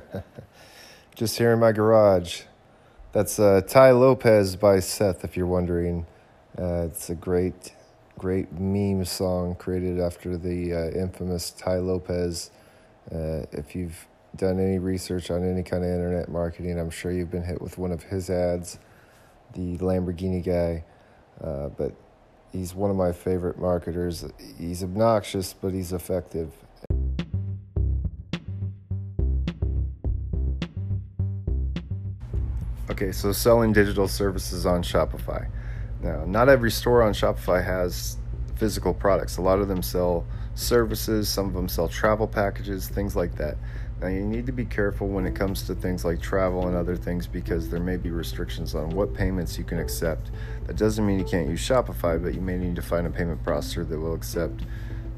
Just here in my garage. That's uh, Tai Lopez by Seth, if you're wondering. Uh, it's a great, great meme song created after the uh, infamous Tai Lopez. Uh, if you've done any research on any kind of internet marketing, I'm sure you've been hit with one of his ads, the Lamborghini guy. Uh, but he's one of my favorite marketers. He's obnoxious, but he's effective. Okay, so selling digital services on Shopify. Now, not every store on Shopify has physical products. A lot of them sell services, some of them sell travel packages, things like that. Now, you need to be careful when it comes to things like travel and other things because there may be restrictions on what payments you can accept. That doesn't mean you can't use Shopify, but you may need to find a payment processor that will accept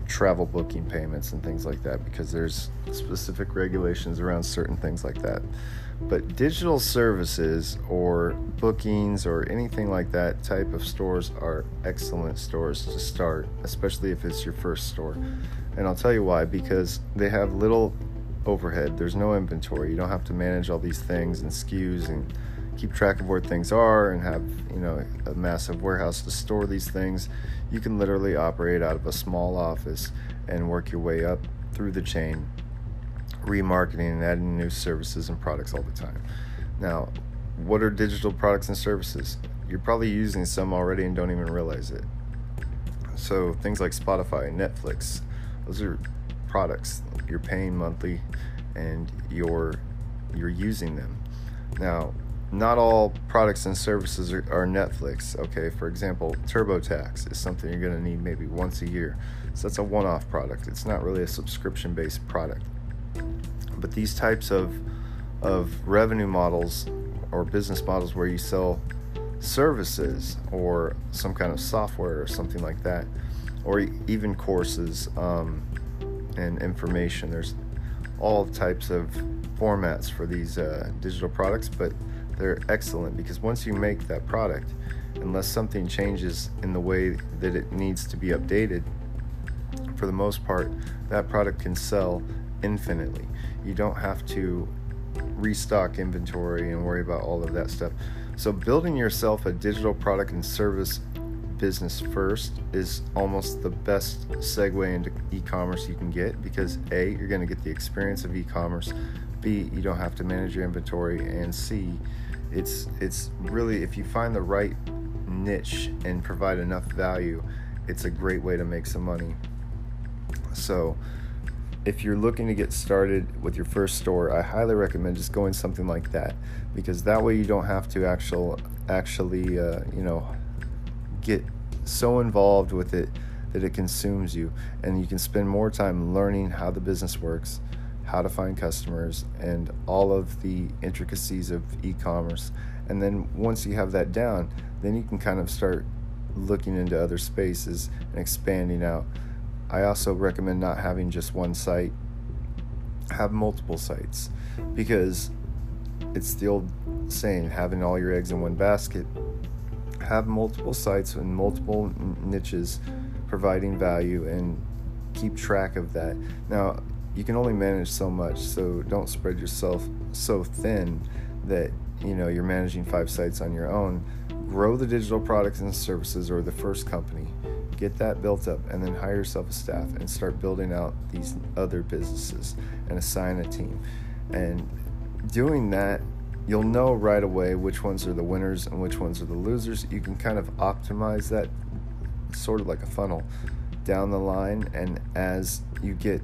travel booking payments and things like that because there's specific regulations around certain things like that. But digital services or bookings or anything like that type of stores are excellent stores to start, especially if it's your first store. And I'll tell you why because they have little overhead, there's no inventory. You don't have to manage all these things and SKUs and keep track of where things are and have, you know, a massive warehouse to store these things. You can literally operate out of a small office and work your way up through the chain remarketing and adding new services and products all the time. Now, what are digital products and services? You're probably using some already and don't even realize it. So, things like Spotify, Netflix, those are products. You're paying monthly and you're you're using them. Now, not all products and services are, are, Netflix. Okay, for example, TurboTax is something you're going to need maybe once a year. So that's a one off product. It's not really a subscription based product. But these types of of revenue models or business models where you sell services or some kind of software or something like that, or even courses um, and information. There's all types of formats for these uh, digital products, but they're excellent because once you make that product, unless something changes in the way that it needs to be updated, for the most part, that product can sell infinitely. You don't have to restock inventory and worry about all of that stuff. So, building yourself a digital product and service business first is almost the best segue into e commerce you can get because A, you're going to get the experience of e commerce, B, you don't have to manage your inventory, and C, it's, it's really, if you find the right niche and provide enough value, it's a great way to make some money. So, if you're looking to get started with your first store, I highly recommend just going something like that because that way you don't have to actual actually uh, you know get so involved with it that it consumes you and you can spend more time learning how the business works, how to find customers and all of the intricacies of e-commerce. And then once you have that down, then you can kind of start looking into other spaces and expanding out. I also recommend not having just one site, have multiple sites because it's the old saying having all your eggs in one basket. Have multiple sites and multiple niches providing value and keep track of that. Now, you can only manage so much, so don't spread yourself so thin that you know you're managing five sites on your own. Grow the digital products and services or the first company. Get that built up and then hire yourself a staff and start building out these other businesses and assign a team. And doing that you'll know right away which ones are the winners and which ones are the losers. You can kind of optimize that sort of like a funnel down the line. And as you get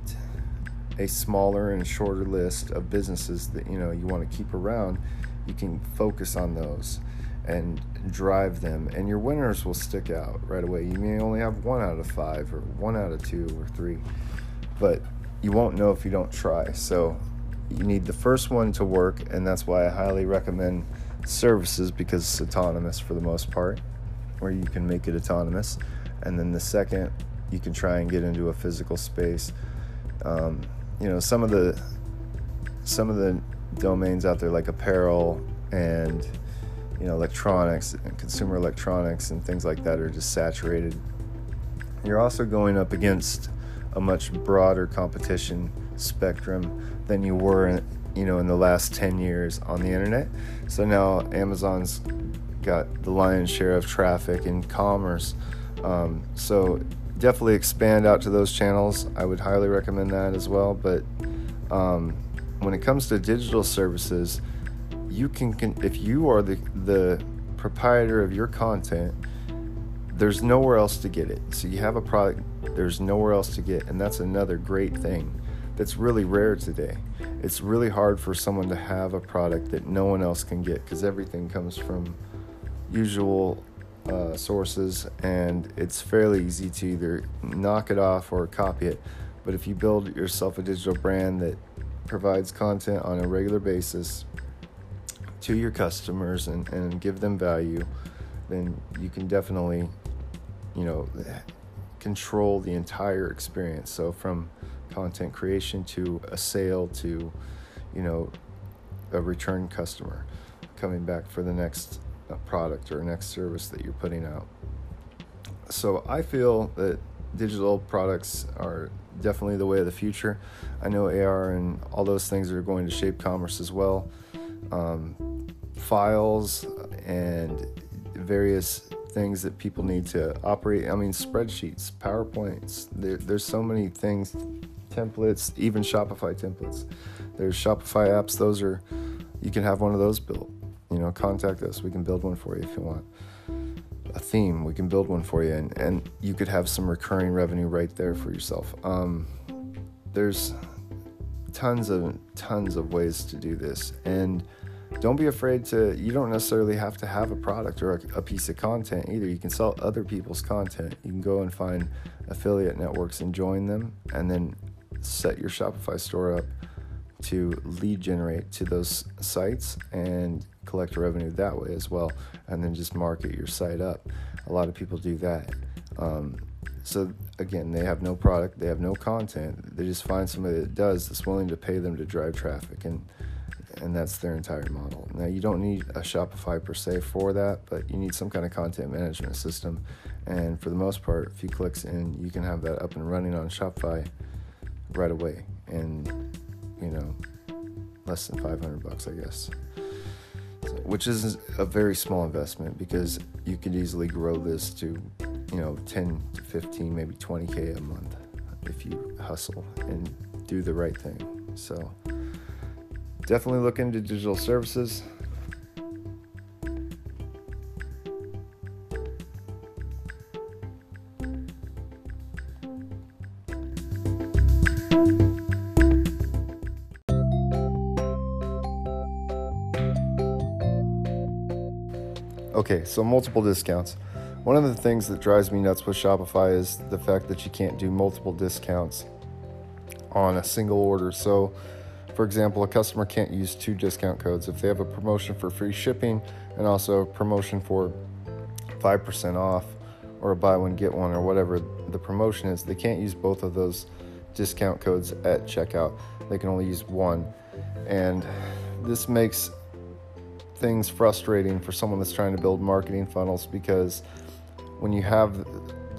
a smaller and shorter list of businesses that you know you want to keep around you can focus on those and drive them, and your winners will stick out right away. You may only have one out of five, or one out of two, or three, but you won't know if you don't try. So you need the first one to work, and that's why I highly recommend services because it's autonomous for the most part, where you can make it autonomous. And then the second, you can try and get into a physical space. Um, you know, some of the some of the domains out there like apparel and you know, electronics and consumer electronics and things like that are just saturated. You're also going up against a much broader competition spectrum than you were you know, in the last 10 years on the internet. So now Amazon's got the lion's share of traffic and commerce. Um, so definitely expand out to those channels. I would highly recommend that as well. But um, when it comes to digital services, you can, can if you are the the proprietor of your content, there's nowhere else to get it. So you have a product, there's nowhere else to get, and that's another great thing that's really rare today. It's really hard for someone to have a product that no one else can get because everything comes from usual uh, sources and it's fairly easy to either knock it off or copy it. But if you build yourself a digital brand that provides content on a regular basis to your customers and, and give them value, then you can definitely, you know, control the entire experience. So from content creation to a sale to, you know, a return customer coming back for the next uh, product or next service that you're putting out. So I feel that digital products are definitely the way of the future. I know AR and all those things are going to shape commerce as well. Um, files and various things that people need to operate. I mean, spreadsheets, PowerPoints. There, there's so many things, templates, even Shopify templates. There's Shopify apps. Those are you can have one of those built. You know, contact us. We can build one for you if you want. A theme, we can build one for you, and, and you could have some recurring revenue right there for yourself. Um, there's tons of tons of ways to do this, and don't be afraid to you don't necessarily have to have a product or a, a, piece of content either you can sell other people's content you can go and find affiliate networks and join them and then set your shopify store up to lead generate to those sites and collect revenue that way as well and then just market your site up a lot of people do that um, so again they have no product they have no content they just find somebody that does that's willing to pay them to drive traffic and and that's their entire model. Now, you don't need a Shopify per se for that, but you need some kind of content management system. And for the most part, a few clicks in, you can have that up and running on Shopify right away. And, you know, less than 500 bucks, I guess. Which is a very small investment because you could easily grow this to, you know, 10 to 15, maybe 20K a month if you hustle and do the right thing. So, definitely look into digital services. Okay, so multiple discounts. One of the things that drives me nuts with Shopify is the fact that you can't do multiple discounts on a single order. So, for example, a customer can't use two discount codes. If they have a promotion for free shipping and also a promotion for 5% off or a buy one, get one, or whatever the promotion is, they can't use both of those discount codes at checkout. They can only use one. And this makes things frustrating for someone that's trying to build marketing funnels because when you have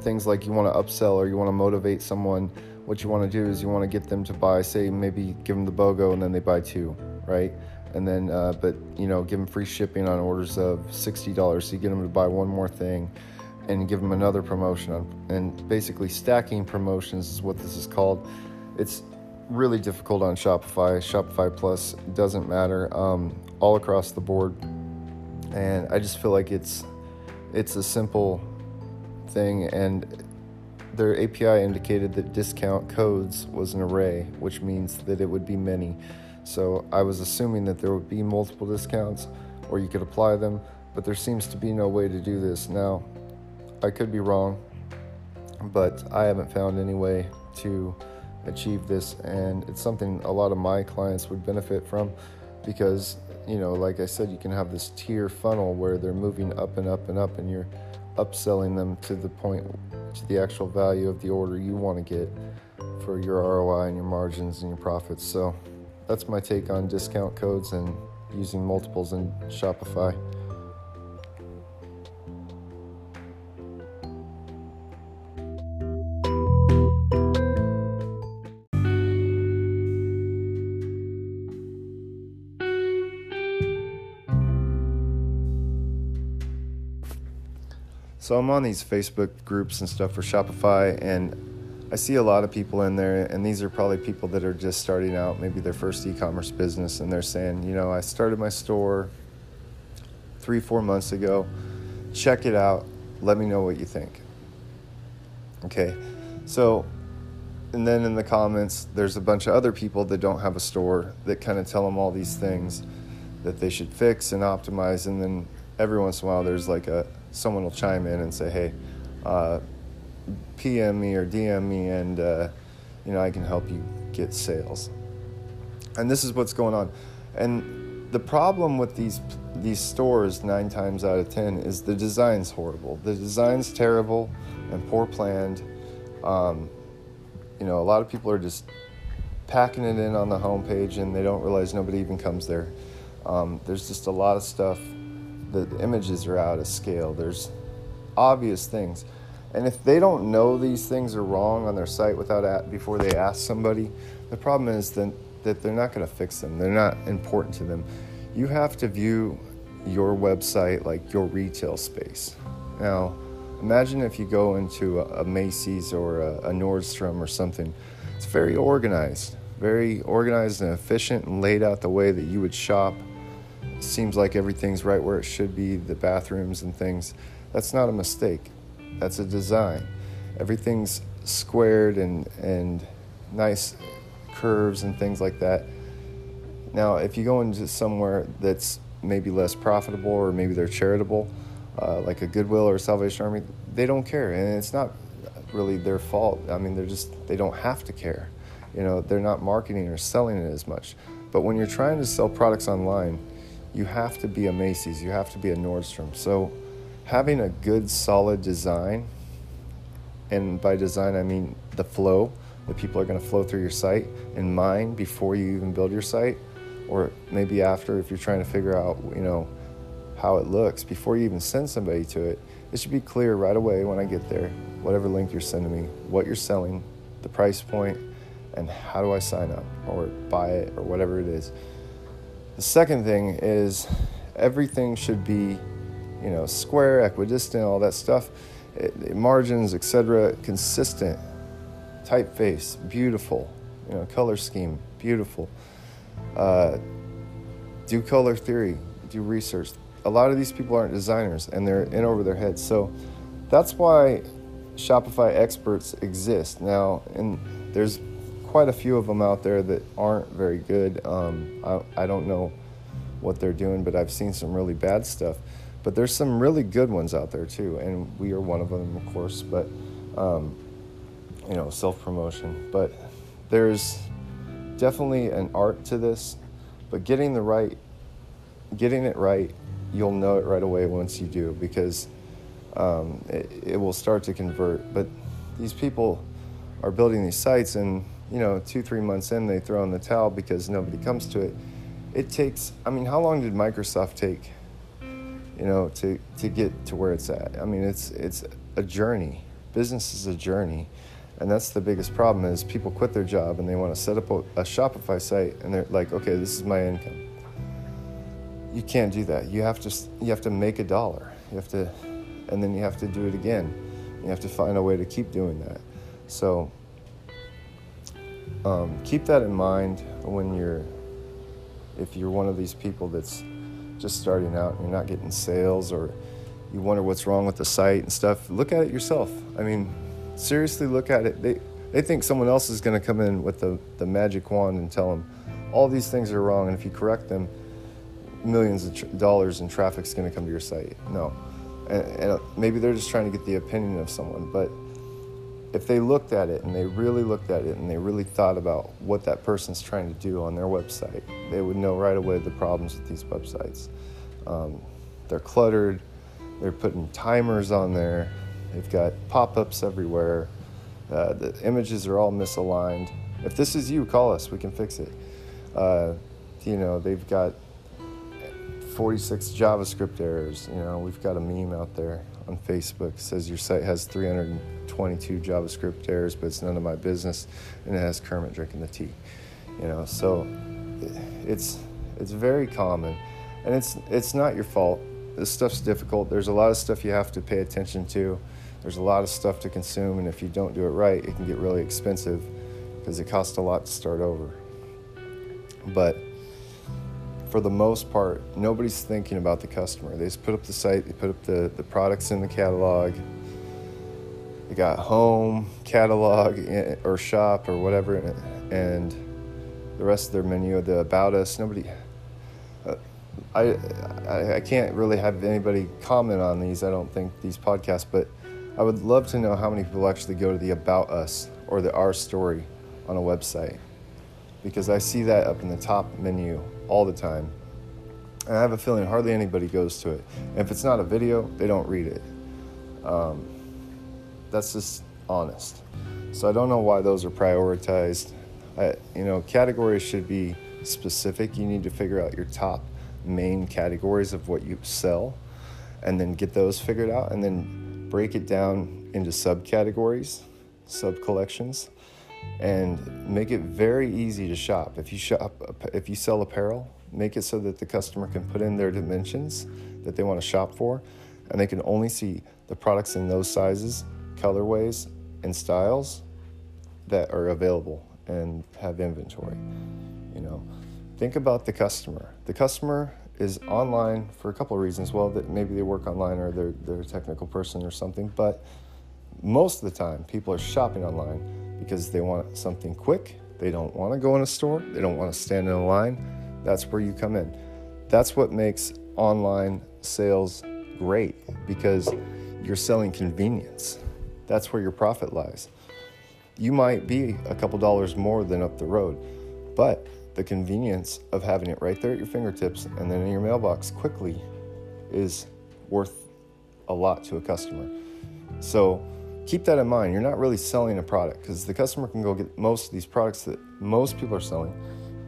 things like you want to upsell or you want to motivate someone what you want to do is you want to get them to buy, say, maybe give them the BOGO and then they buy two, right? And then, uh, but you know, give them free shipping on orders of $60. So you get them to buy one more thing and give them another promotion. And basically, stacking promotions is what this is called. It's really difficult on Shopify. Shopify Plus doesn't matter um, all across the board. And I just feel like it's it's a simple thing and their API indicated that discount codes was an array, which means that it would be many. So I was assuming that there would be multiple discounts or you could apply them, but there seems to be no way to do this. Now, I could be wrong, but I haven't found any way to achieve this, and it's something a lot of my clients would benefit from because, you know, like I said, you can have this tier funnel where they're moving up and up and up, and you're upselling them to the point to the actual value of the order you want to get for your ROI and your margins and your profits. So that's my take on discount codes and using multiples in Shopify. So I'm on these Facebook groups and stuff for Shopify, and I see a lot of people in there, and these are probably people that are just starting out, maybe their first e commerce business, and they're saying, you know, I started my store three, four months ago. Check it out. Let me know what you think. Okay, so, and then in the comments, there's a bunch of other people that don't have a store that kind of tell them all these things that they should fix and optimize, and then every once in a while, there's like a someone will chime in and say, hey, uh, PM me or DM me, and uh, you know I can help you get sales. And this is what's going on. And the problem with these these stores nine times out of ten is the design's horrible. The design's terrible and poor planned. Um, you know, a lot of people are just packing it in on the homepage and they don't realize nobody even comes there. Um, there's just a lot of stuff. The images are out of scale. There's obvious things. And if they don't know these things are wrong on their site without at, before they ask somebody, the problem is that, that they're not going to fix them. They're not important to them. You have to view your website like your retail space. Now, imagine if you go into a, a Macy's or a, a Nordstrom or something. It's very organized, very organized and efficient and laid out the way that you would shop. Seems like everything's right where it should be, the bathrooms and things. That's not a mistake that's a design. Everything's squared and, and nice curves and things like that. Now, if you go into somewhere that's maybe less profitable or maybe they're charitable, uh, like a Goodwill or Salvation Army, they don't care. And it's not really their fault. I mean, they're just, they don't have to care. You know, they're not marketing or selling it as much. But when you're trying to sell products online, you have to be a Macy's, you have to be a Nordstrom. So having a good solid design and by design i mean the flow that people are going to flow through your site in mind before you even build your site or maybe after if you're trying to figure out you know how it looks before you even send somebody to it it should be clear right away when i get there whatever link you're sending me what you're selling the price point and how do i sign up or buy it or whatever it is the second thing is everything should be you know, square, equidistant, all that stuff, it, margins, etc., consistent, typeface, beautiful, you know, color scheme, beautiful. Uh, do color theory, do research. A lot of these people aren't designers and they're in over their heads. So that's why Shopify experts exist now, and there's quite a few of them out there that aren't very good. Um, I, I don't know what they're doing, but I've seen some really bad stuff. But there's some really good ones out there too, and we are one of them, of course. But um, you know, self promotion. But there's definitely an art to this. But getting the right, getting it right, you'll know it right away once you do because um, it, it will start to convert. But these people are building these sites, and you know, two three months in, they throw in the towel because nobody comes to it. It takes. I mean, how long did Microsoft take? you know, to, to get to where it's at. I mean, it's, it's a journey. Business is a journey. And that's the biggest problem is people quit their job and they want to set up a, a Shopify site and they're like, okay, this is my income. You can't do that. You have to, you have to make a dollar. You have to, and then you have to do it again. You have to find a way to keep doing that. So um, keep that in mind when you're, if you're one of these people that's just starting out and you're not getting sales or you wonder what's wrong with the site and stuff, look at it yourself. I mean, seriously, look at it. They, they think someone else is going to come in with the, the magic wand and tell them all these things are wrong, and if you correct them, millions of tr- dollars in traffic is going to come to your site. No. And, and maybe they're just trying to get the opinion of someone, but if they looked at it and they really looked at it and they really thought about what that person's trying to do on their website, they would know right away the problems with these websites. Um, they're cluttered, they're putting timers on there, they've got pop ups everywhere, uh, the images are all misaligned. If this is you, call us, we can fix it. Uh, you know, they've got 46 JavaScript errors. You know, we've got a meme out there on Facebook says your site has 322 JavaScript errors, but it's none of my business, and it has Kermit drinking the tea. You know, so it's it's very common, and it's it's not your fault. this stuff's difficult. There's a lot of stuff you have to pay attention to. There's a lot of stuff to consume, and if you don't do it right, it can get really expensive because it costs a lot to start over. But for the most part, nobody's thinking about the customer. They just put up the site, they put up the, the products in the catalog. They got home, catalog, eh, or shop, or whatever, and the rest of their menu, the about us. Nobody, uh, I, I, I can't really have anybody comment on these. I don't think these podcasts, but I would love to know how many people actually go to the about us or the our story on a website because I see that up in the top menu all the time. And I have a feeling hardly anybody goes to it. And if it's not a video, they don't read it. Um, that's just honest. So I don't know why those are prioritized. I, you know, categories should be specific. You need to figure out your top main categories of what you sell and then get those figured out and then break it down into subcategories, sub collections and make it very easy to shop. If you shop if you sell apparel, make it so that the customer can put in their dimensions that they want to shop for and they can only see the products in those sizes, colorways, and styles that are available and have inventory. You know, think about the customer. The customer is online for a couple of reasons. Well, that maybe they work online or they're they're a technical person or something, but most of the time people are shopping online because they want something quick. They don't want to go in a store. They don't want to stand in a line. That's where you come in. That's what makes online sales great because you're selling convenience. That's where your profit lies. You might be a couple dollars more than up the road, but the convenience of having it right there at your fingertips and then in your mailbox quickly is worth a lot to a customer. So, keep that in mind. You're not really selling a product because the customer can go get most of these products that most people are selling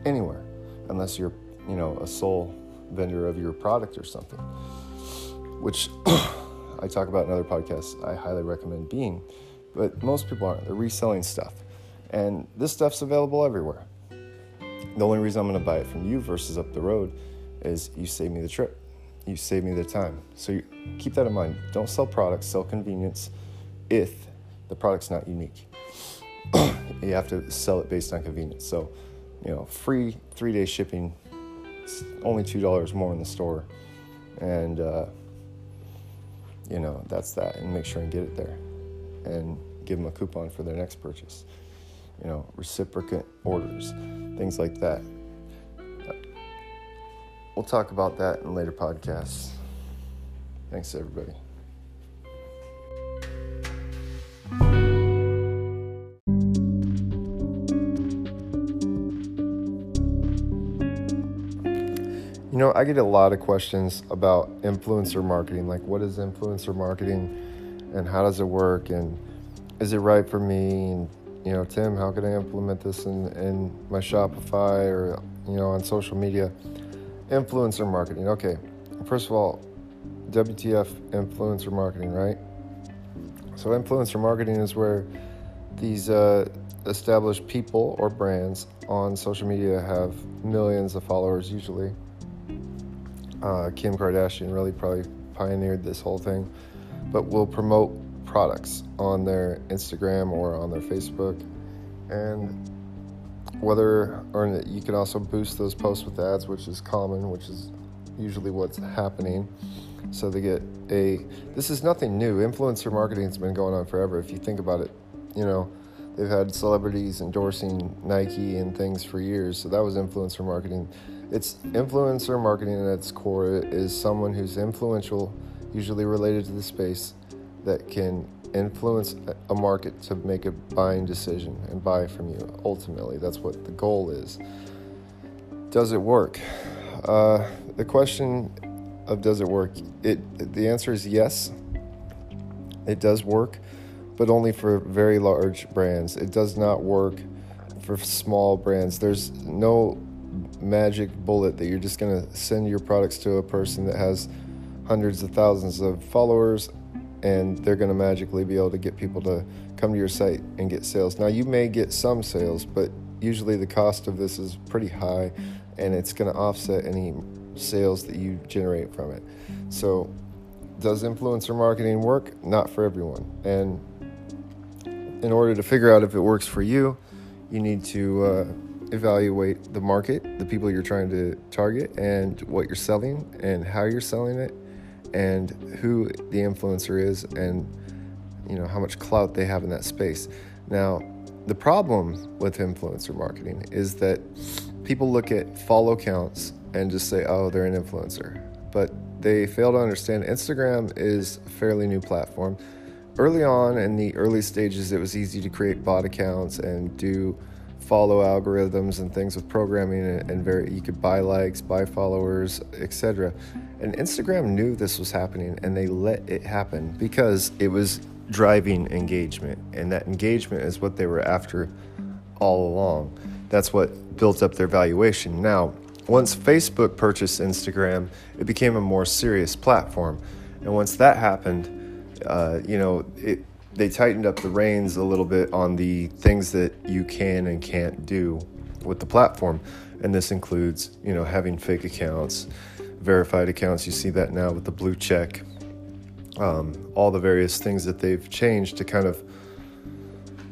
anywhere, unless you're, you know, a sole vendor of your product or something, which I talk about in other podcasts. I highly recommend being, but most people aren't. They're reselling stuff, and this stuff's available everywhere. The only reason I'm going to buy it from you versus up the road is you save me the trip. You save me the time. So you, keep that in mind. Don't sell products, sell convenience if the product's not unique. you have to sell it based on convenience. So, you know, free three day shipping, it's only $2 more in the store. And, uh, you know, that's that. And make sure and get it there. And give them a coupon for their next purchase. You know, reciprocate orders, things like that. We'll talk about that in later podcasts. Thanks, everybody. You know, I get a lot of questions about influencer marketing. Like, what is influencer marketing and how does it work? And is it right for me? And, you know, Tim, how can I implement this in, in my Shopify or, you know, on social media? Influencer marketing. Okay. First of all, WTF influencer marketing, right? So, influencer marketing is where these uh, established people or brands on social media have millions of followers, usually uh, Kim Kardashian really probably pioneered this whole thing, but will promote products on their Instagram or on their Facebook. And whether or not you can also boost those posts with ads, which is common, which is usually what's happening. So they get a. This is nothing new. Influencer marketing has been going on forever. If you think about it, you know, they've had celebrities endorsing Nike and things for years. So that was influencer marketing. It's influencer marketing at its core is someone who's influential, usually related to the space, that can influence a market to make a buying decision and buy from you. Ultimately, that's what the goal is. Does it work? Uh, the question of does it work? It the answer is yes. It does work, but only for very large brands. It does not work for small brands. There's no magic bullet that you're just going to send your products to a person that has hundreds of thousands of followers and they're going to magically be able to get people to come to your site and get sales. Now, you may get some sales, but usually the cost of this is pretty high and it's going to offset any sales that you generate from it. So, does influencer marketing work? Not for everyone. And in order to figure out if it works for you, you need to uh, evaluate the market, the people you're trying to target, and what you're selling, and how you're selling it, and who the influencer is, and you know how much clout they have in that space. Now, the problem with influencer marketing is that people look at follow counts and just say, "Oh, they're an influencer," but they fail to understand Instagram is a fairly new platform. Early on in the early stages, it was easy to create bot accounts and do follow algorithms and things with programming and, very you could buy likes buy followers etc and instagram knew this was happening and they let it happen because it was driving engagement. And that engagement is what they were after all along. That's what built up their valuation. Now once facebook purchased instagram it became a more serious platform. And once that happened uh, you know it they tightened up the reins a little bit on the things that you can and can't do with the platform. And this includes, you know, having fake accounts, verified accounts. You see that now with the blue check, um, all the various things that they've changed to kind of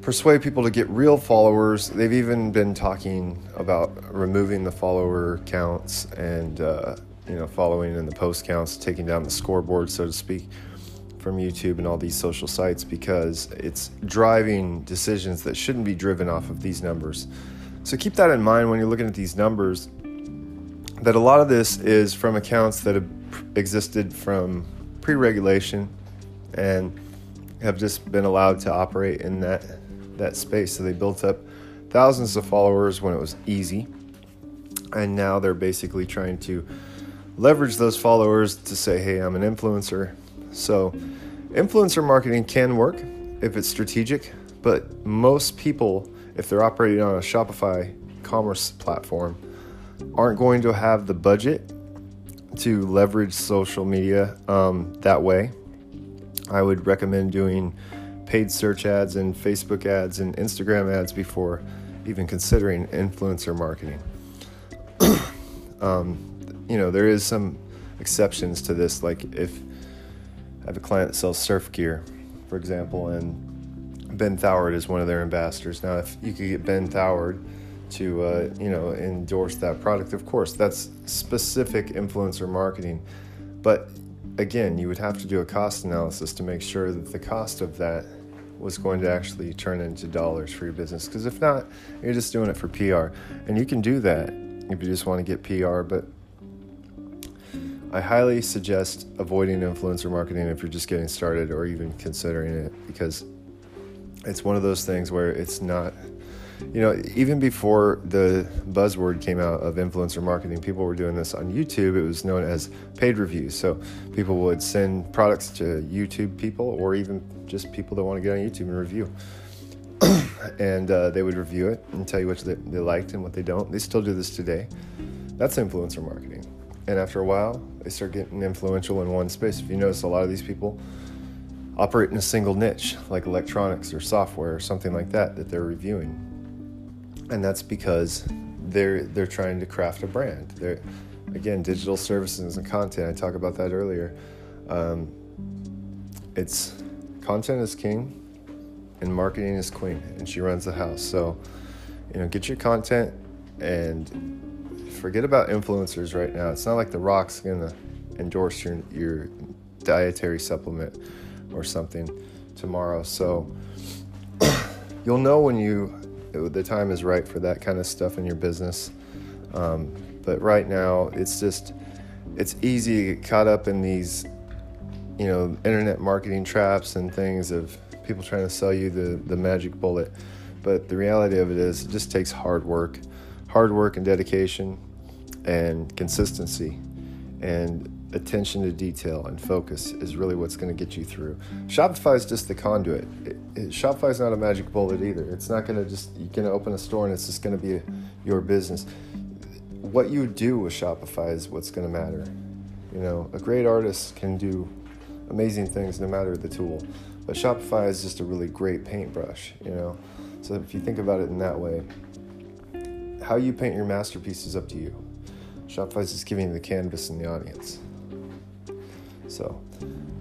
persuade people to get real followers. They've even been talking about removing the follower counts and, uh, you know, following in the post counts, taking down the scoreboard, so to speak from YouTube and all these social sites because it's driving decisions that shouldn't be driven off of these numbers. So keep that in mind when you're looking at these numbers that a lot of this is from accounts that have existed from pre regulation and have just been allowed to operate in that that space. So they built up thousands of followers when it was easy. And now they're basically trying to leverage those followers to say, hey, I'm an influencer. So, influencer marketing can work if it's strategic, but most people, if they're operating on a Shopify commerce platform, aren't going to have the budget to leverage social media um, that way. I would recommend doing paid search ads and Facebook ads and Instagram ads before even considering influencer marketing. um, you know, there is some exceptions to this, like if I have a client that sells surf gear, for example, and Ben Thouard is one of their ambassadors. Now, if you could get Ben Thouard to, uh, you know, endorse that product, of course, that's specific influencer marketing. But again, you would have to do a cost analysis to make sure that the cost of that was going to actually turn into dollars for your business. Because if not, you're just doing it for PR. And you can do that if you just want to get PR, but I highly suggest avoiding influencer marketing if you're just getting started or even considering it because it's one of those things where it's not you know even before the buzzword came out of influencer marketing people were doing this on youtube. It was known as paid reviews. So people would send products to youtube people or even just people that want to get on youtube and review. And uh, they would review it and tell you what they, they liked and what they don't. They still do this today. That's influencer marketing and after a while, they start getting influential in one space. If you notice, a lot of these people operate in a single niche, like electronics or software or something like that, that they're reviewing. And that's because they're they're trying to craft a brand. They're again digital services and content. I talked about that earlier. Um, it's content is king, and marketing is queen, and she runs the house. So, you know, get your content and forget about influencers right now. It's not like The Rock's gonna endorse your your dietary supplement or something tomorrow. So you'll know when you the time is right for that kind of stuff in your business. Um, but right now, it's just it's easy to get caught up in these you know internet marketing traps and things of people trying to sell you the the magic bullet. But the reality of it is, it just takes hard work, hard work and dedication and consistency and attention to detail and focus is really what's going to get you through. Shopify is just the conduit. It, it, Shopify is not a magic bullet either. It's not going to just you're going to open a store and it's just going to be a, your business. What you do with Shopify is what's going to matter. You know, a great artist can do amazing things no matter the tool, but Shopify is just a really great paintbrush. You know, so if you think about it in that way, how you paint your masterpiece is up to you. Shopify's just giving you the canvas and the audience. So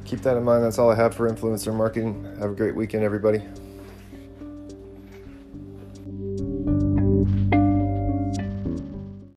keep that in mind. That's all I have for influencer marketing. Have a great weekend, everybody.